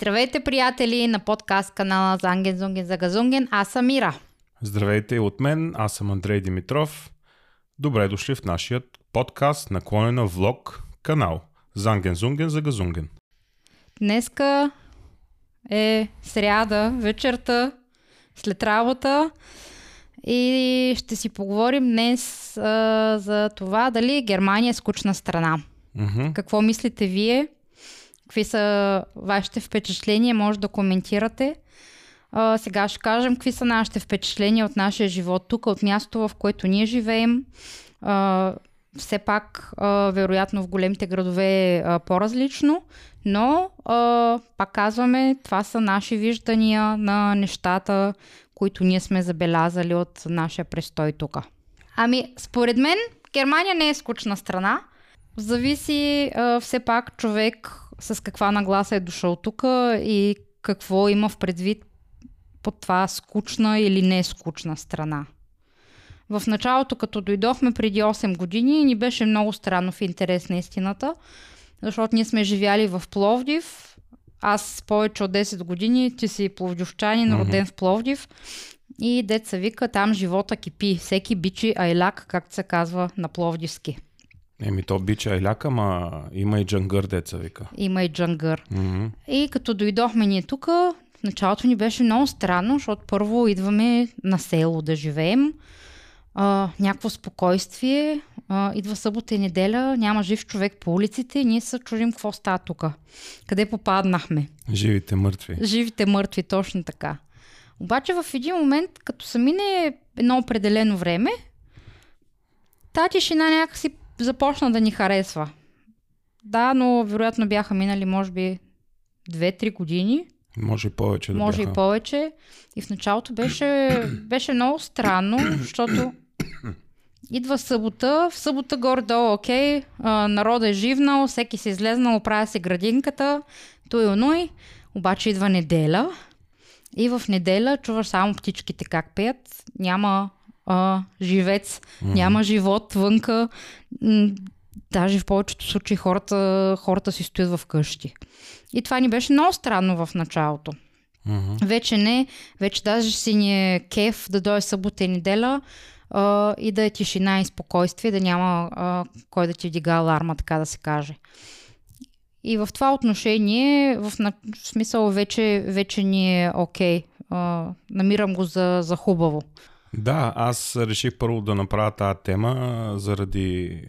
Здравейте, приятели, на подкаст канала Занген Зунген за Газунген. Аз съм Мира. Здравейте от мен, аз съм Андрей Димитров. Добре дошли в нашия подкаст, наклонена влог канал Занген Зунген за Газунген. Днеска е сряда, вечерта, след работа и ще си поговорим днес а, за това дали Германия е скучна страна. Мгм. Какво мислите вие? Какви са вашите впечатления? Може да коментирате. А, сега ще кажем какви са нашите впечатления от нашия живот тук, от мястото, в което ние живеем. А, все пак, а, вероятно в големите градове е а, по-различно, но а, пак казваме, това са наши виждания на нещата, които ние сме забелязали от нашия престой тук. Ами, според мен, Германия не е скучна страна. Зависи а, все пак човек с каква нагласа е дошъл тук и какво има в предвид под това скучна или не скучна страна. В началото, като дойдохме преди 8 години, ни беше много странно в интерес на истината, защото ние сме живяли в Пловдив. Аз повече от 10 години, ти си пловдивчанин, роден в Пловдив. И деца вика, там живота кипи. Всеки бичи айляк, както се казва на пловдивски. Еми то бича ляка, ма има и джангър деца вика. Има и джангър. Мгм. И като дойдохме ние тук, в началото ни беше много странно, защото първо идваме на село да живеем, а, някакво спокойствие, а, идва събота и неделя, няма жив човек по улиците и ние се чудим какво става тук. Къде попаднахме? Живите мъртви. Живите мъртви, точно така. Обаче в един момент, като са мине едно определено време, та тишина някакси започна да ни харесва. Да, но вероятно бяха минали, може би, 2-3 години, Може и повече да може бяха. и повече. И в началото беше, беше много странно, защото идва събота, в събота горе-долу, окей, а, народа е живнал, всеки се излезнал, оправя се градинката, той оной, обаче идва неделя и в неделя чуваш само птичките как пеят, няма а, живец, Мгм. няма живот вънка, даже в повечето случаи хората, хората си стоят в къщи. И това ни беше много странно в началото. Мгм. Вече не, вече даже си ни е кеф да дойде събота и неделя а, и да е тишина и спокойствие, да няма а, кой да ти вдига аларма, така да се каже. И в това отношение, в, на- в смисъл вече, вече ни е окей. А, намирам го за, за хубаво. Да, аз реших първо да направя тази тема заради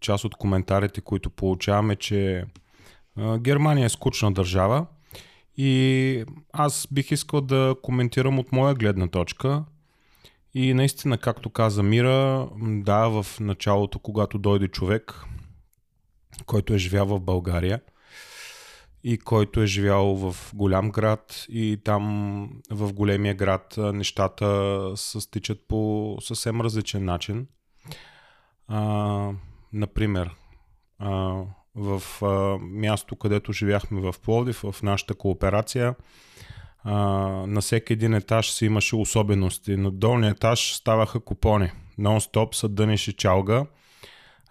част от коментарите, които получаваме, че Германия е скучна държава и аз бих искал да коментирам от моя гледна точка. И наистина, както каза Мира, да, в началото, когато дойде човек, който е живял в България и който е живял в голям град и там в големия град нещата се стичат по съвсем различен начин. А, например, а, в а, място, където живяхме в Пловдив, в нашата кооперация, а, на всеки един етаж си имаше особености. На долния етаж ставаха купони. Нон-стоп се дънеше чалга,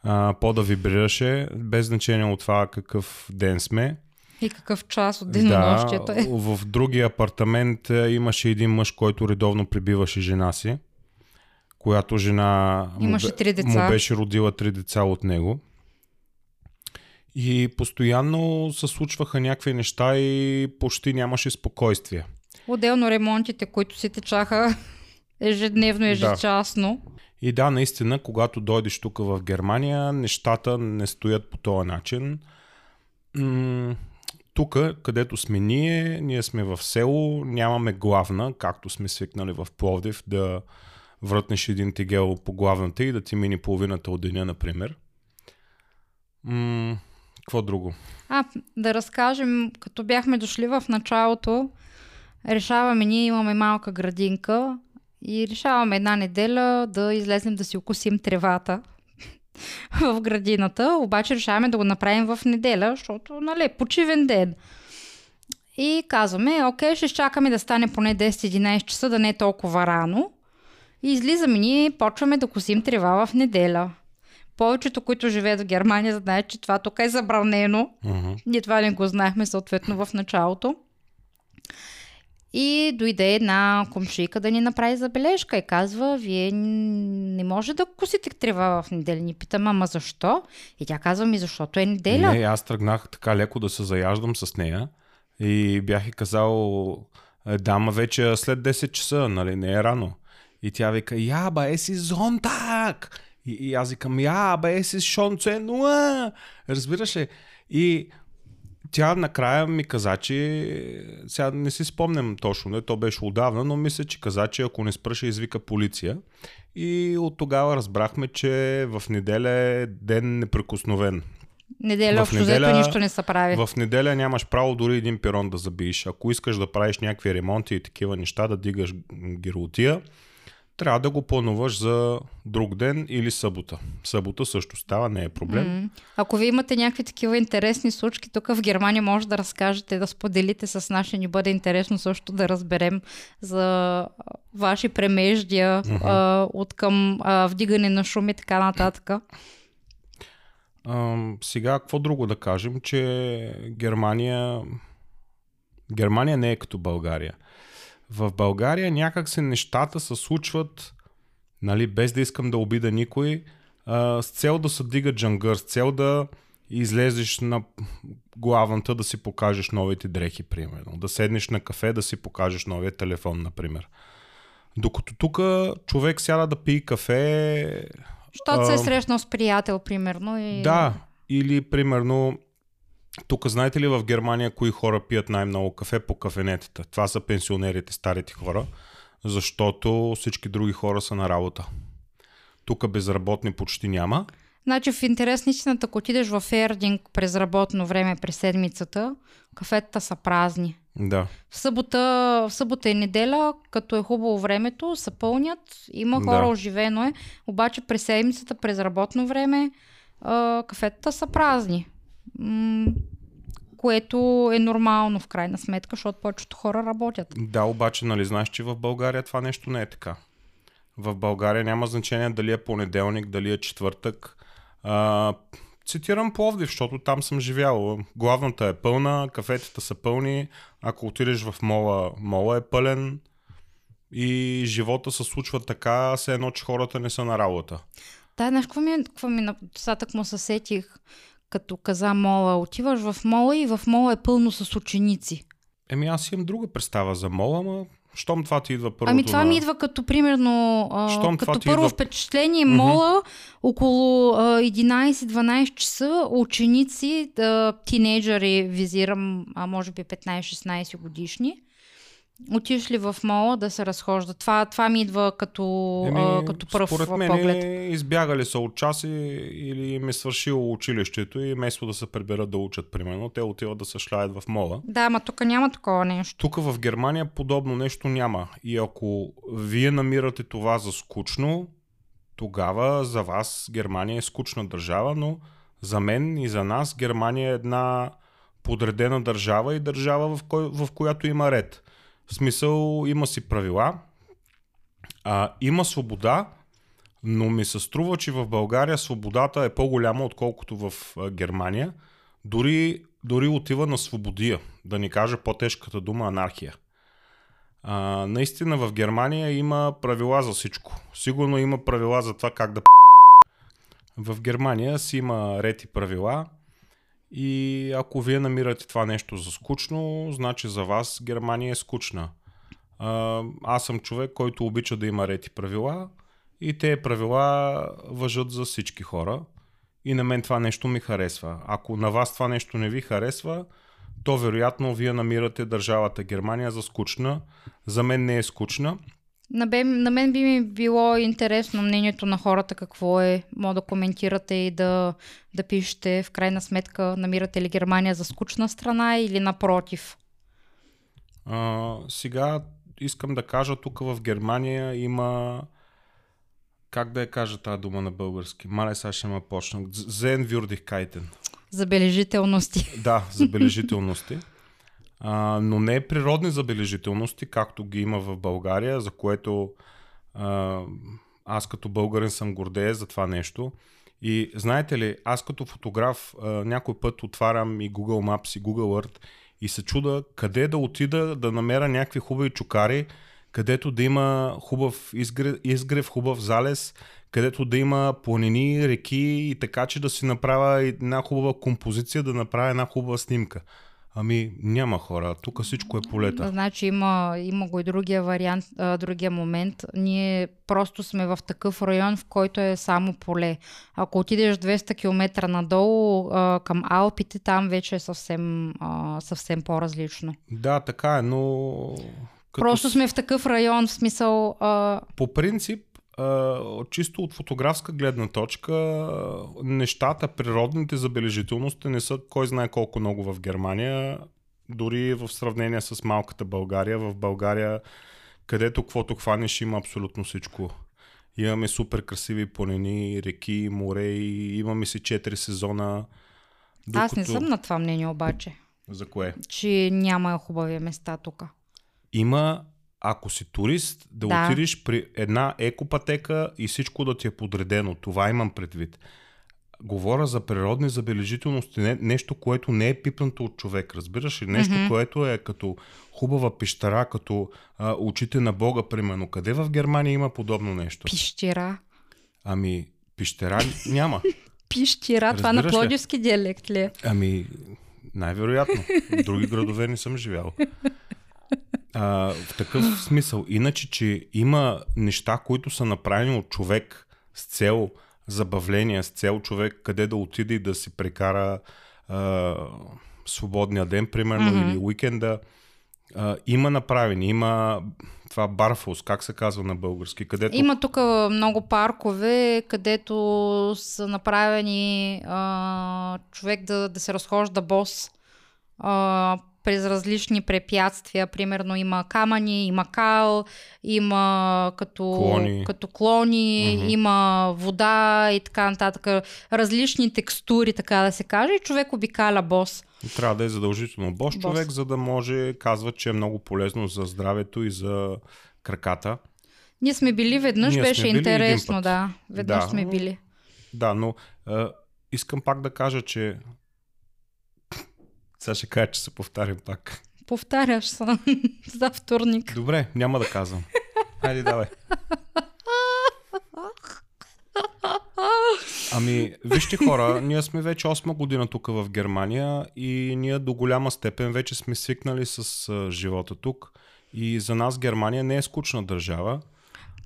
а, по-да вибрираше, без значение от това какъв ден сме. И какъв час от денонощието е. в другия апартамент е, имаше един мъж, който редовно прибиваше жена си, която жена Имаше три деца. му беше родила три деца от него. И постоянно се случваха някакви неща и почти нямаше спокойствие. Отделно ремонтите, които си течаха ежедневно, ежечасно. И да, наистина, когато дойдеш тук в Германия, нещата не стоят по този начин. Тук, където сме ние, ние сме в село, нямаме главна, както сме свикнали в Пловдив, да врътнеш един тегел по главната и да ти мине половината от деня, например. М- какво друго? А, да разкажем, като бяхме дошли в началото, решаваме, ние имаме малка градинка и решаваме една неделя да излезем да си окусим тревата в градината, обаче решаваме да го направим в неделя, защото, нали, е почивен ден. И казваме, окей, ще чакаме да стане поне 10-11 часа, да не е толкова рано. И излизаме ние, почваме да косим трева в неделя. Повечето, които живеят в Германия, знаят, че това тук е забранено. Мгм. Ние това не го знаехме съответно в началото. И дойде една комшийка да ни направи забележка и казва, вие не може да косите трева в неделя. Ни питам, ама защо? И тя казва ми, защото е неделя. Не, аз тръгнах така леко да се заяждам с нея и бях и казал, «Е, дама вече след 10 часа, нали, не е рано. И тя вика, я, ба, е си зонтак! И, и аз викам, я, бе, е си шонценуа! Разбираш ли? И тя накрая ми каза, че сега не си спомням точно, не, то беше отдавна, но мисля, че каза, че ако не спръша, извика полиция. И от тогава разбрахме, че в неделя е ден неприкосновен. Неделя общо взето нищо не се прави. В неделя нямаш право дори един пирон да забиеш. Ако искаш да правиш някакви ремонти и такива неща, да дигаш гирлотия, трябва да го плануваш за друг ден или събота. Събота също става, не е проблем. Mm. Ако ви имате някакви такива интересни случки, тук в Германия може да разкажете, да споделите с нас, ще ни бъде интересно също да разберем за ваши премеждия mm-hmm. а, от към а, вдигане на шум и така нататък. А, сега, какво друго да кажем, че Германия Германия не е като България в България някак се нещата се случват, нали, без да искам да обида никой, а, с цел да се дига джангър, с цел да излезеш на главната да си покажеш новите дрехи, примерно. Да седнеш на кафе да си покажеш новия телефон, например. Докато тук човек сяда да пие кафе... Щото се е срещнал с приятел, примерно. И... Да, или примерно тук знаете ли в Германия кои хора пият най-много кафе по кафенетата? Това са пенсионерите, старите хора, защото всички други хора са на работа. Тук безработни почти няма. Значи в интерес на истината, ако отидеш в Ердинг през работно време през седмицата, кафетата са празни. Да. В събота, в събота и неделя, като е хубаво времето, са пълнят, има хора, да. оживено е, обаче през седмицата, през работно време, кафетата са празни което е нормално в крайна сметка, защото повечето хора работят. Да, обаче, нали знаеш, че в България това нещо не е така. В България няма значение дали е понеделник, дали е четвъртък. А, цитирам Пловдив, защото там съм живял. Главната е пълна, кафетата са пълни. Ако отидеш в мола, мола е пълен. И живота се случва така, все едно, че хората не са на работа. Да, знаеш, какво ми, какво ми достатък му се сетих? Като каза мола, отиваш в мола и в мола е пълно с ученици. Еми аз имам друга представа за мола, ама щом това ти идва първо. Ами това на... ми идва като примерно, а, като първо идва... впечатление, mm-hmm. мола, около 11-12 часа, ученици, а, тинейджери, визирам, а може би 15-16 годишни, Отиш ли в мола да се разхожда? Това, това ми идва като, Еми, а, като пръв според мен, поглед. избягали са от часи или им е свършило училището и вместо да се приберат да учат, примерно, те отиват да се шляят в мола. Да, ама тук няма такова нещо. Тук в Германия подобно нещо няма. И ако вие намирате това за скучно, тогава за вас Германия е скучна държава, но за мен и за нас Германия е една подредена държава и държава, в, кой, в която има ред. В смисъл, има си правила, а, има свобода, но ми се струва, че в България свободата е по-голяма, отколкото в Германия. Дори, дори отива на свободия, да ни кажа по-тежката дума анархия. А, наистина в Германия има правила за всичко. Сигурно има правила за това как да в Германия си има ред и правила и ако вие намирате това нещо за скучно, значи за вас Германия е скучна. Аз съм човек, който обича да има рети правила и те правила въжат за всички хора. И на мен това нещо ми харесва. Ако на вас това нещо не ви харесва, то вероятно вие намирате държавата Германия за скучна. За мен не е скучна. На, бе, на мен би ми било интересно мнението на хората какво е. Мога да коментирате и да, да пишете в крайна сметка намирате ли Германия за скучна страна или напротив. А, сега искам да кажа, тук в Германия има как да я кажа тази дума на български? Мале сега ще ме почна. Зен кайтен. Забележителности. Да, забележителности а, но не е природни забележителности, както ги има в България, за което а, аз като българин съм гордея за това нещо. И знаете ли, аз като фотограф а, някой път отварям и Google Maps и Google Earth И се чуда къде да отида да намеря някакви хубави чукари, където да има хубав изгрев, хубав залез, където да има планини, реки и така, че да си направя една хубава композиция, да направя една хубава снимка. Ами няма хора, тук всичко е полета. Значи има, има го и другия вариант, а, другия момент. Ние просто сме в такъв район, в който е само поле. Ако отидеш 200 км надолу а, към Алпите, там вече е съвсем, а, съвсем по-различно. Да, така е, но... Като просто сме в такъв район, в смисъл... А... По принцип, чисто от фотографска гледна точка, нещата, природните забележителности не са кой знае колко много в Германия, дори в сравнение с малката България. В България, където каквото хванеш, има абсолютно всичко. Имаме супер красиви планини, реки, море и имаме си 4 сезона. Докато... Аз не съм на това мнение обаче. За кое? Че няма хубави места тук. Има ако си турист, да, да отидеш при една екопатека и всичко да ти е подредено. Това имам предвид. Говоря за природни забележителности, не, нещо, което не е пипнато от човек, разбираш ли? Нещо, mm-hmm. което е като хубава пещера, като а, очите на Бога, примерно. Къде в Германия има подобно нещо? Пещера. Ами, пещера няма. Пищера, това на плодивски диалект ли е? Ами, най-вероятно. В други градове не съм живял. А, в такъв смисъл. Иначе, че има неща, които са направени от човек с цел забавление, с цел човек къде да отиде и да си прекара а, свободния ден, примерно, mm-hmm. или уикенда. А, има направени, има това Барфус, как се казва на български? Където... Има тук много паркове, където са направени а, човек да, да се разхожда бос а, през различни препятствия. Примерно има камъни, има кал, има като клони, като клони mm-hmm. има вода и така нататък. Различни текстури, така да се каже. И човек обикаля бос. Трябва да е задължително бос, бос човек, за да може, казва, че е много полезно за здравето и за краката. Ние сме били веднъж, Ние беше интересно, да. Веднъж да, сме били. Да, но е, искам пак да кажа, че сега ще кажа, че се повтарям пак. Повтаряш се за вторник. Добре, няма да казвам. Хайде, давай. Ами, вижте хора, ние сме вече 8 година тук в Германия и ние до голяма степен вече сме свикнали с живота тук. И за нас Германия не е скучна държава.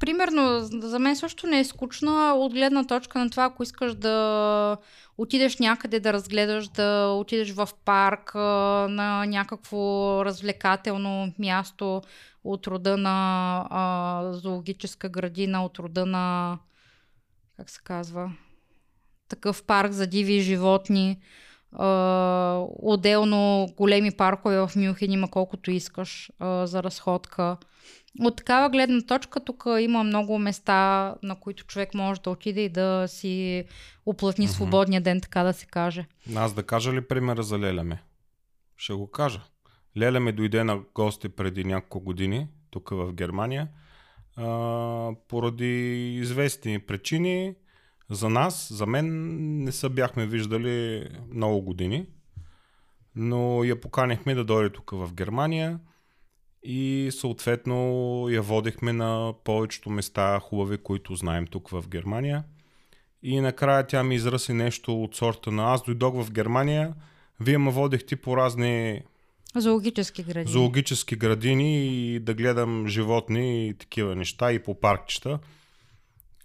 Примерно, за мен също не е скучно, от гледна точка на това, ако искаш да отидеш някъде да разгледаш, да отидеш в парк, на някакво развлекателно място от рода на а, зоологическа градина, от рода на как се казва, такъв парк за диви животни. Uh, отделно големи паркове в Мюнхен има колкото искаш uh, за разходка. От такава гледна точка тук има много места, на които човек може да отиде и да си оплътни mm-hmm. свободния ден, така да се каже. Аз да кажа ли примера за Леля ми? Ще го кажа. Леля ми дойде на гости преди няколко години, тук в Германия, а, поради известни причини. За нас, за мен не са бяхме виждали много години, но я поканихме да дойде тук в Германия – и съответно я водихме на повечето места хубави, които знаем тук в Германия. И накрая тя ми израси нещо от сорта на аз дойдох в Германия, вие ме водихте по разни Зоологически градини. Зоологически градини и да гледам животни и такива неща и по паркчета.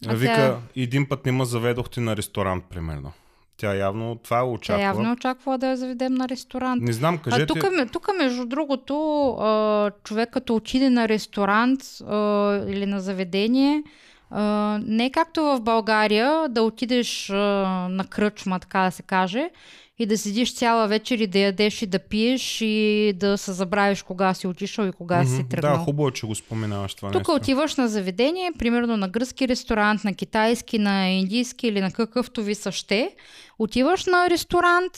А Вика, тя... един път не ме заведохте на ресторант, примерно. Тя явно това очаква. Тя явно очаква да я заведем на ресторант. Не знам, кажете... А тук, тук между другото, човек като отиде на ресторант или на заведение, не както в България да отидеш на кръчма, така да се каже, и да седиш цяла вечер и да ядеш и да пиеш и да се забравиш кога си отишъл и кога mm-hmm. си тръгнал. Да, хубаво, е, че го споменаваш това Тук отиваш на заведение, примерно на гръцки ресторант, на китайски, на индийски или на какъвто ви съще. Отиваш на ресторант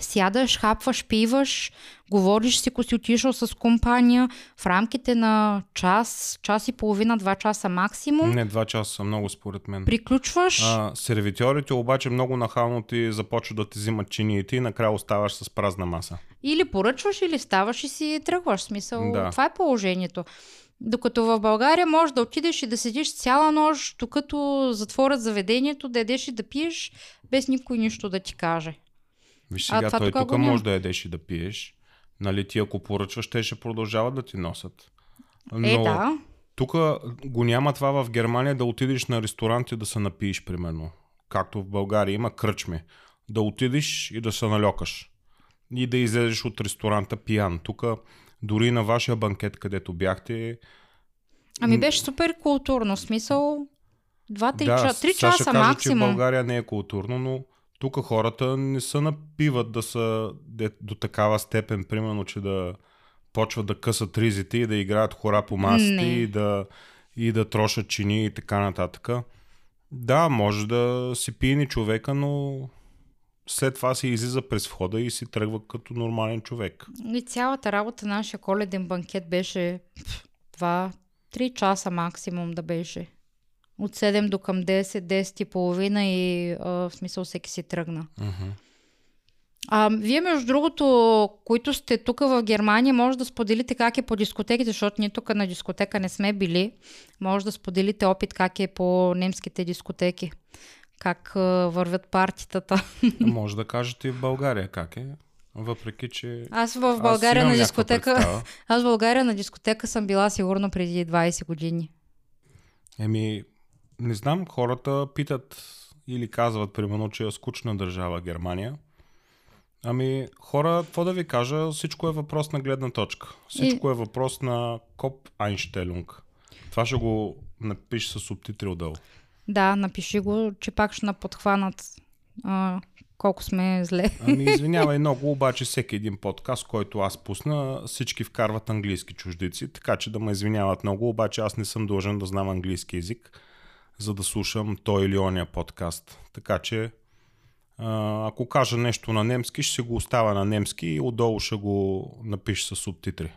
сядаш, хапваш, пиваш, говориш си, ако си отишъл с компания, в рамките на час, час и половина, два часа максимум. Не, два часа са много според мен. Приключваш. А, сервитьорите обаче много нахално ти започват да ти взимат чиниите и накрая оставаш с празна маса. Или поръчваш, или ставаш и си тръгваш. Смисъл, Да. това е положението. Докато в България можеш да отидеш и да седиш цяла нощ, докато затворят заведението, да ядеш и да пиеш, без никой нищо да ти каже. Виж А, сега, това той тук няма. може да ядеш и да пиеш. Нали ти ако поръчваш, те ще продължават да ти носят. Но Е, да. тук го няма това в Германия да отидеш на ресторант и да се напиеш, примерно. Както в България има кръчми. Да отидеш и да се налёкаш. И да излезеш от ресторанта пиян. Тук дори на вашия банкет, където бяхте, Ами беше супер културно. Смисъл, два-три да, часа, три часа че в максимум. България не е културно, но тук хората не се напиват да са до такава степен, примерно, че да почват да късат ризите и да играят хора по масите Не. и да, и да трошат чини и така нататък. Да, може да си пиени човека, но след това си излиза през входа и си тръгва като нормален човек. И цялата работа на нашия коледен банкет беше пф, два, три часа максимум да беше. От 7 до към 10, 10 и половина и а, в смисъл всеки си тръгна. Мгм. А, вие, между другото, които сте тук в Германия, може да споделите как е по дискотеките, защото ние тук на дискотека не сме били. Може да споделите опит как е по немските дискотеки. Как а, вървят партитата. Може да кажете и в България как е, въпреки че... Аз в Аз България имам на дискотека. Аз в България на дискотека съм била сигурно преди 20 години. Еми, не знам, хората питат или казват, примерно, че е скучна държава Германия. Ами, хора, какво да ви кажа, всичко е въпрос на гледна точка. Всичко е въпрос на Коп Айнштелунг. Това ще го напиша с субтитри отдолу. Да, напиши го, че пак ще наподхванат а, колко сме зле. Ами, извинявай много, обаче всеки един подкаст, който аз пусна, всички вкарват английски чуждици, така че да ме извиняват много, обаче аз не съм длъжен да знам английски язик, за да слушам той или ония подкаст. Така че, ако кажа нещо на немски, ще си го оставя на немски и отдолу ще го напиша с субтитри.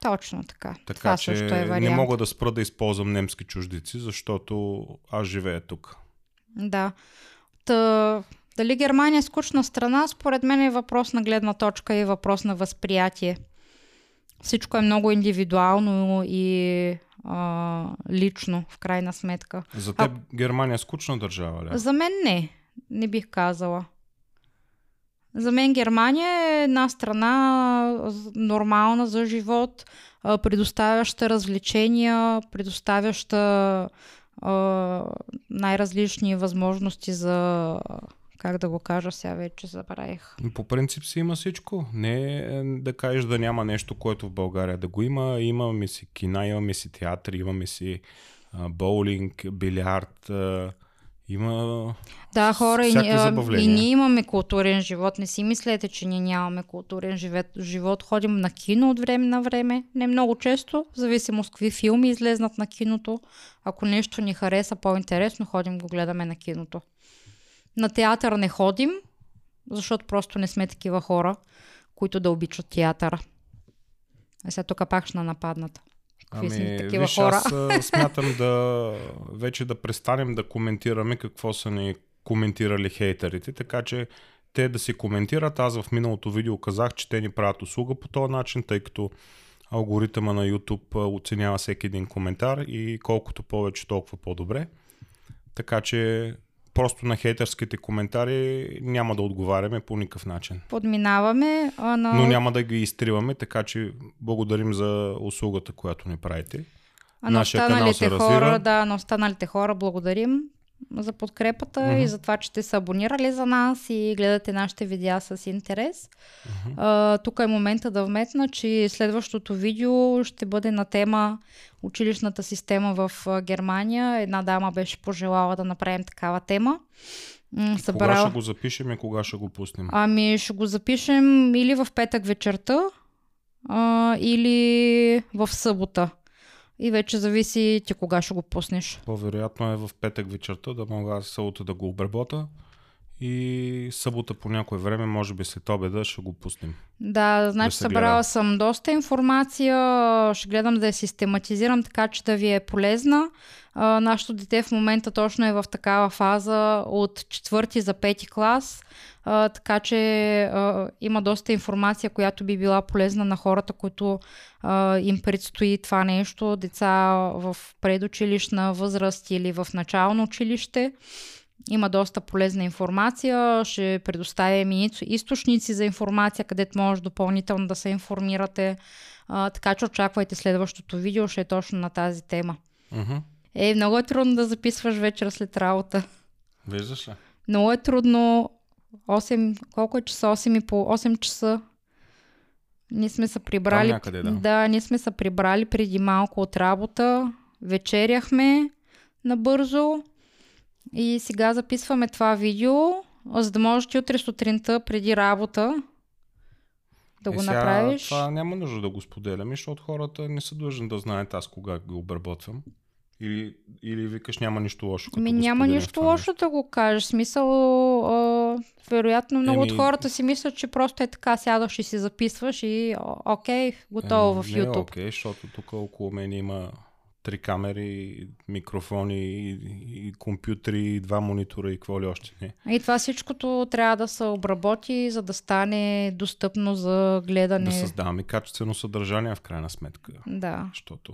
Точно така. Така Това че също е не вариант. мога да спра да използвам немски чуждици, защото аз живея тук. Да. Та, дали Германия е скучна страна, според мен е въпрос на гледна точка и въпрос на възприятие. Всичко е много индивидуално и а, лично, в крайна сметка. За теб Германия е скучна държава, ли? За мен не. Не бих казала. За мен Германия е една страна нормална за живот, а, предоставяща развлечения, предоставяща а, най-различни възможности за как да го кажа, сега вече забравих. По принцип си има всичко. Не е да кажеш да няма нещо, което в България да го има. Имаме си кина, имаме си театър, имаме си а, боулинг, билярд. А, има... Да, хора, и, и ние имаме културен живот. Не си мислете, че ние нямаме културен живот. живот. Ходим на кино от време на време. Не много често, в зависимост какви филми излезнат на киното. Ако нещо ни хареса по-интересно, ходим го гледаме на киното. На театър не ходим, защото просто не сме такива хора, които да обичат театъра. А сега тук пак ще на нападнат. Какви сме такива Ами, виж, хора. аз смятам да вече да престанем да коментираме какво са ни коментирали хейтерите, така че те да си коментират. Аз в миналото видео казах, че те ни правят услуга по този начин, тъй като алгоритъма на YouTube оценява всеки един коментар и колкото повече, толкова по-добре. Така че просто на хейтерските коментари няма да отговаряме по никакъв начин. Подминаваме а, на... Но няма да ги изтриваме, така че благодарим за услугата, която ни правите. А на Нашия канал се хора, развива. да, на останалите хора благодарим за подкрепата Мгм. и за това, че сте се абонирали за нас и гледате нашите видеа с интерес. А, тук е момента да вметна, че следващото видео ще бъде на тема училищната система в Германия. Една дама беше пожелала да направим такава тема. М, Кога Събрала... ще го запишем и кога ще го пуснем? Ами ще го запишем или в петък вечерта, а, или в събота. И вече зависи ти кога ще го пуснеш. По-вероятно е в петък вечерта да мога аз да го обработа И събота по някое време, може би след обеда, ще го пуснем. Да, значи се събрала съм доста информация, ще гледам да я систематизирам така, че да ви е полезна. А, нашето дете в момента точно е в такава фаза от четвърти за пети клас, а, така че а, има доста информация, която би била полезна на хората, които а, им предстои това нещо, деца в предучилищна възраст или в начално училище. Има доста полезна информация. Ще предоставим и източници за информация, където може допълнително да се информирате. А, така че очаквайте следващото видео, ще е точно на тази тема. Мгм. Е, много е трудно да записваш вечер след работа. Виждаш ли? Много е трудно. 8, колко е часа? 8 и по 8 часа. Ние сме се прибрали. някъде, да. да, ние сме се прибрали преди малко от работа. Вечеряхме набързо. И сега записваме това видео, за да можеш ти утре сутринта преди работа да Е, го сега направиш. Това няма нужда да го споделяме, защото хората не са длъжни да знаят аз кога го обработвам. Или, или викаш няма нищо лошо. Като Ми няма нищо лошо да го кажеш. Смисъл, а, вероятно много Еми- от хората си мислят, че просто е така, сядаш и си записваш и окей, готово Е, в не е YouTube. окей, защото тук около мен има три камери, микрофони и, и компютри, и два монитора и какво ли още не. И това всичкото трябва да се обработи, за да стане достъпно за гледане. Да създаваме качествено съдържание в крайна сметка. Да. Защото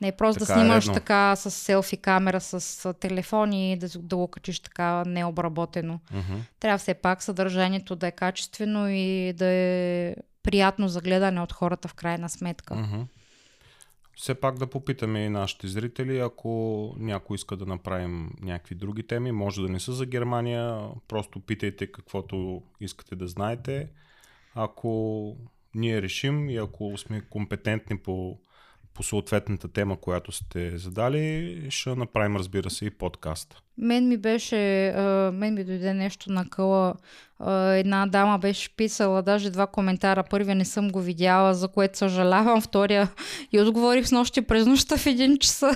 Не просто Така да е снимаш редно. така с селфи камера, с а, телефон и да, да го качиш така необработено. мгм, Трябва все пак съдържанието да е качествено и да е приятно за гледане от хората в крайна сметка. мгм. Все пак да попитаме и нашите зрители, ако някой иска да направим някакви други теми, може да не са за Германия, просто питайте каквото искате да знаете. Ако ние решим и ако сме компетентни по, по съответната тема, която сте задали, ще направим, разбира се, и подкаст. Мен ми беше, мен ми дойде нещо на къла. Една дама беше писала даже два коментара. Първия не съм го видяла, за което съжалявам. Втория и отговорих с нощи през нощта в един часа.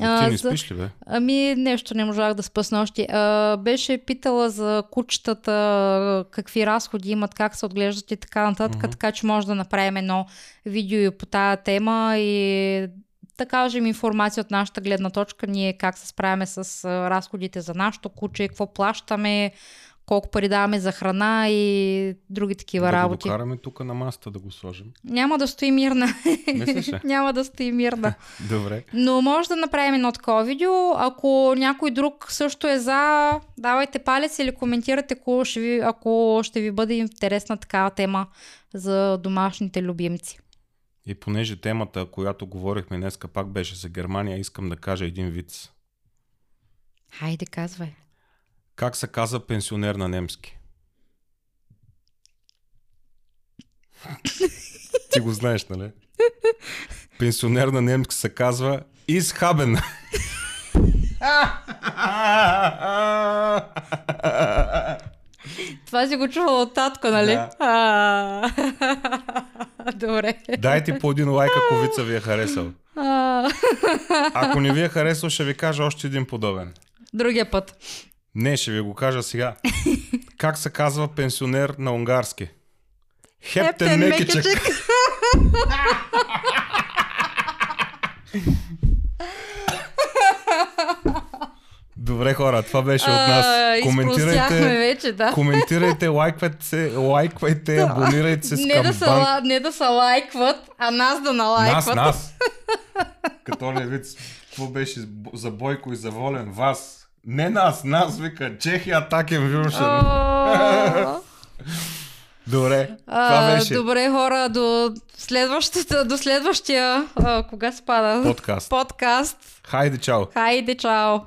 А, ти не спиш ли, бе? Ами нещо не можах да спа с нощи. А, беше питала за кучетата, какви разходи имат, как се отглеждат и така нататък, Мгм. така че може да направим едно видео по тая тема и да кажем информация от нашата гледна точка, ние как се справяме с разходите за нашето куче, какво плащаме, колко пари даваме за храна и други такива да работи. го докараме тук на масата да го сложим. Няма да стои мирна. Няма да стои мирна. Добре. Но може да направим едно такова видео. Ако някой друг също е за, давайте палец или коментирате, ако ще ви, ако ще ви бъде интересна такава тема за домашните любимци. И понеже темата, която говорихме днеска, пак беше за Германия, искам да кажа един виц. Хайде, казвай. Как се казва пенсионер на немски? Ти го знаеш, нали? Пенсионер на немски се казва Изхабен. Това си го чувала от татко, нали? Да. А, Добре. Дайте по един лайк, ако вица ви е харесал. А, Ако не ви е харесал, ще ви кажа още един подобен. Другия път. Не, ще ви го кажа сега. Как се казва пенсионер на унгарски? Хептен Мекичек. Добре хора, това беше от нас. А, Коментирайте, вече, да. коментирайте, лайквайте се, лайквайте, абонирайте се с Не да, са, не да са лайкват, а нас да налайкват. Нас, нас. Като ли вид, какво беше за Бойко и за Волен? Вас. Не нас, нас, вика. Чехия атакен Вюршен. О, Добре, това беше Добре, хора, до, следващата, до следващия. А, кога спада? подкаст. Подкаст. Хайде, чао. Хайде, чао.